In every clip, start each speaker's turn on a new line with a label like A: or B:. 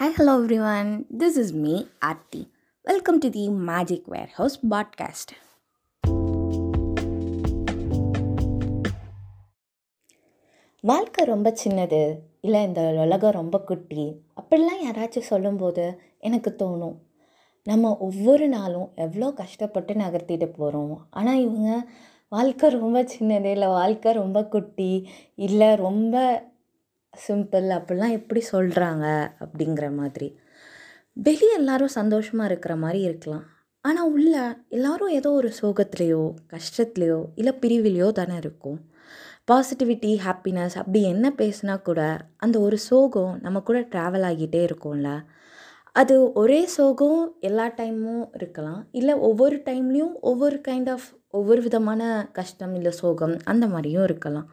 A: Hi, hello everyone. This is me, welcome Welcome to the Magic Warehouse podcast. வாழ்க்கை ரொம்ப சின்னது இல்லை இந்த உலகம் ரொம்ப குட்டி அப்படிலாம் யாராச்சும் சொல்லும்போது எனக்கு தோணும் நம்ம ஒவ்வொரு நாளும் எவ்வளோ கஷ்டப்பட்டு நகர்த்திட்டு போகிறோம் ஆனால் இவங்க வாழ்க்கை ரொம்ப சின்னது இல்லை வாழ்க்கை ரொம்ப குட்டி இல்லை ரொம்ப சிம்பிள் அப்படிலாம் எப்படி சொல்கிறாங்க அப்படிங்கிற மாதிரி. வெளியே எல்லாரும் சந்தோஷமாக இருக்கிற மாதிரி இருக்கலாம். ஆனால் உள்ள எல்லாரும் ஏதோ ஒரு சோகத்துலேயோ கஷ்டத்துலேயோ இல்லை பிரிவிலையோ தானே இருக்கும். பாசிட்டிவிட்டி ஹாப்பினஸ் அப்படி என்ன பேசுனா கூட அந்த ஒரு சோகம் நம்ம கூட ட்ராவல் ஆகிட்டே இருக்கும்ல. அது ஒரே சோகம் எல்லா டைமும் இருக்கலாம். இல்லை ஒவ்வொரு டைம்லேயும் ஒவ்வொரு கைண்ட் ஆஃப் ஒவ்வொரு விதமான கஷ்டம் இல்லை சோகம் அந்த மாதிரியும் இருக்கலாம்.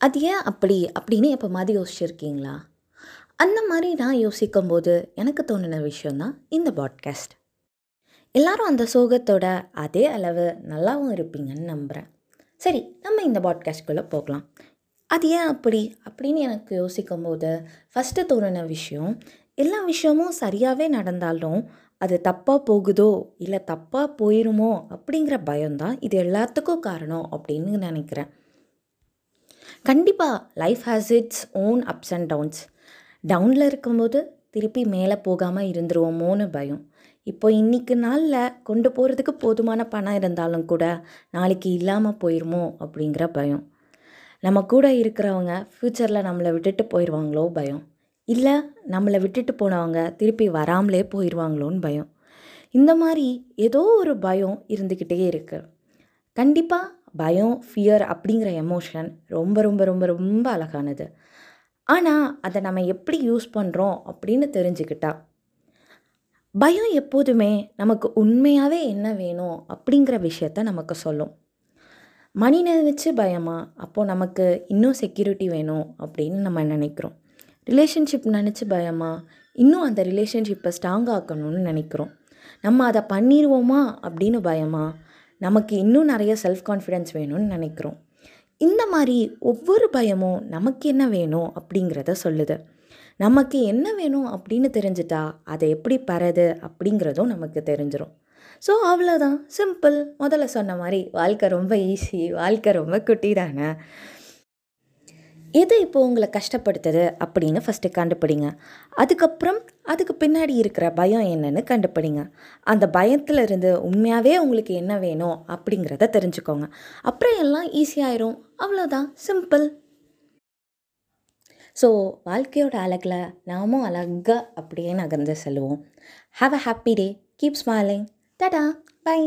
A: அது ஏன் அப்படி அப்படின்னு எப்போ மாதிரி யோசிச்சிருக்கீங்களா? அந்த மாதிரி நான் யோசிக்கும் போது எனக்கு தோணின விஷயந்தான் இந்த பாட்காஸ்ட் எல்லாரும் அந்த சோகத்தோட அதே அளவு நல்லாவும் இருப்பீங்கன்னு நம்புகிறேன் சரி நம்ம இந்த பாட்காஸ்ட்குள்ளே போகலாம். அது ஏன் அப்படி அப்படின்னு எனக்கு யோசிக்கும் போது ஃபஸ்ட்டு தோணின விஷயம் எல்லா விஷயமும் சரியாகவே நடந்தாலும் அது தப்பாக போகுதோ இல்லை தப்பாக போயிருமோ அப்படிங்கிற பயம்தான் இது எல்லாத்துக்கும் காரணம் அப்படின்னு நினைக்கிறேன். கண்டிப்பாக life has its own ups and downs டவுனில் இருக்கும்போது திருப்பி மேலே போகாமல் இருந்துருவோமோன்னு பயம். இப்போ இன்றைக்கு நாளில் கொண்டு போகிறதுக்கு போதுமான பணம் இருந்தாலும் கூட நாளைக்கு இல்லாமல் போயிடுமோ அப்படிங்கிற பயம். நம்ம கூட இருக்கிறவங்க ஃப்யூச்சரில் நம்மளை விட்டுட்டு போயிடுவாங்களோ பயம். இல்லை நம்மளை விட்டுட்டு போனவங்க திருப்பி வராமலே போயிடுவாங்களோன்னு பயம். இந்த மாதிரி ஏதோ ஒரு பயம் இருந்துக்கிட்டே இருக்குது கண்டிப்பாக பயம் ஃபியர் அப்படிங்கிற எமோஷன் ரொம்ப ரொம்ப ரொம்ப ரொம்ப அழகானது. ஆனால் அதை நம்ம எப்படி யூஸ் பண்ணுறோம் அப்படின்னு தெரிஞ்சுக்கிட்டா பயம் எப்போதுமே நமக்கு உண்மையாகவே என்ன வேணும் அப்படிங்கிற விஷயத்த நமக்கு சொல்லும். மணி நினைச்சு பயமா? அப்போது நமக்கு இன்னும் செக்யூரிட்டி வேணும் அப்படின்னு நம்ம நினைக்கிறோம். ரிலேஷன்ஷிப் நினச்சி பயமா? இன்னும் அந்த ரிலேஷன்ஷிப்பை ஸ்ட்ராங் ஆக்கணும்னு நினைக்கிறோம். நம்ம அதை பண்ணிடுவோமா அப்படின்னு பயமா? நமக்கு இன்னும் நிறைய செல்ஃப் கான்ஃபிடென்ஸ் வேணும்னு நினைக்கிறோம். இந்த மாதிரி ஒவ்வொரு பயமும் நமக்கு என்ன வேணும் அப்படிங்கிறத சொல்லுது. நமக்கு என்ன வேணும் அப்படின்னு தெரிஞ்சிட்டா அதை எப்படி பெறது அப்படிங்கிறதும் நமக்கு தெரிஞ்சிடும் ஸோ அவ்வளோதான் சிம்பிள் முதல்ல சொன்ன மாதிரி வாழ்க்கை ரொம்ப ஈஸி வாழ்க்கை ரொம்ப குட்டி தானே? எது இப்போ உங்களை கஷ்டப்படுத்துது அப்படின்னு ஃபஸ்ட்டு கண்டுபிடிங்க. அதுக்கப்புறம் அதுக்கு பின்னாடி இருக்கிற பயம் என்னன்னு கண்டுபிடிங்க. அந்த பயத்தில் இருந்து உண்மையாகவே உங்களுக்கு என்ன வேணும் அப்படிங்கிறத தெரிஞ்சுக்கோங்க. அப்புறம் எல்லாம் ஈஸியாயிரும் அவ்வளோதான் சிம்பிள் ஸோ வாழ்க்கையோட அழகில் நாமும் அழகாக அப்படியே நகர்ந்து செல்வோம். Have a happy day keep smiling tata bye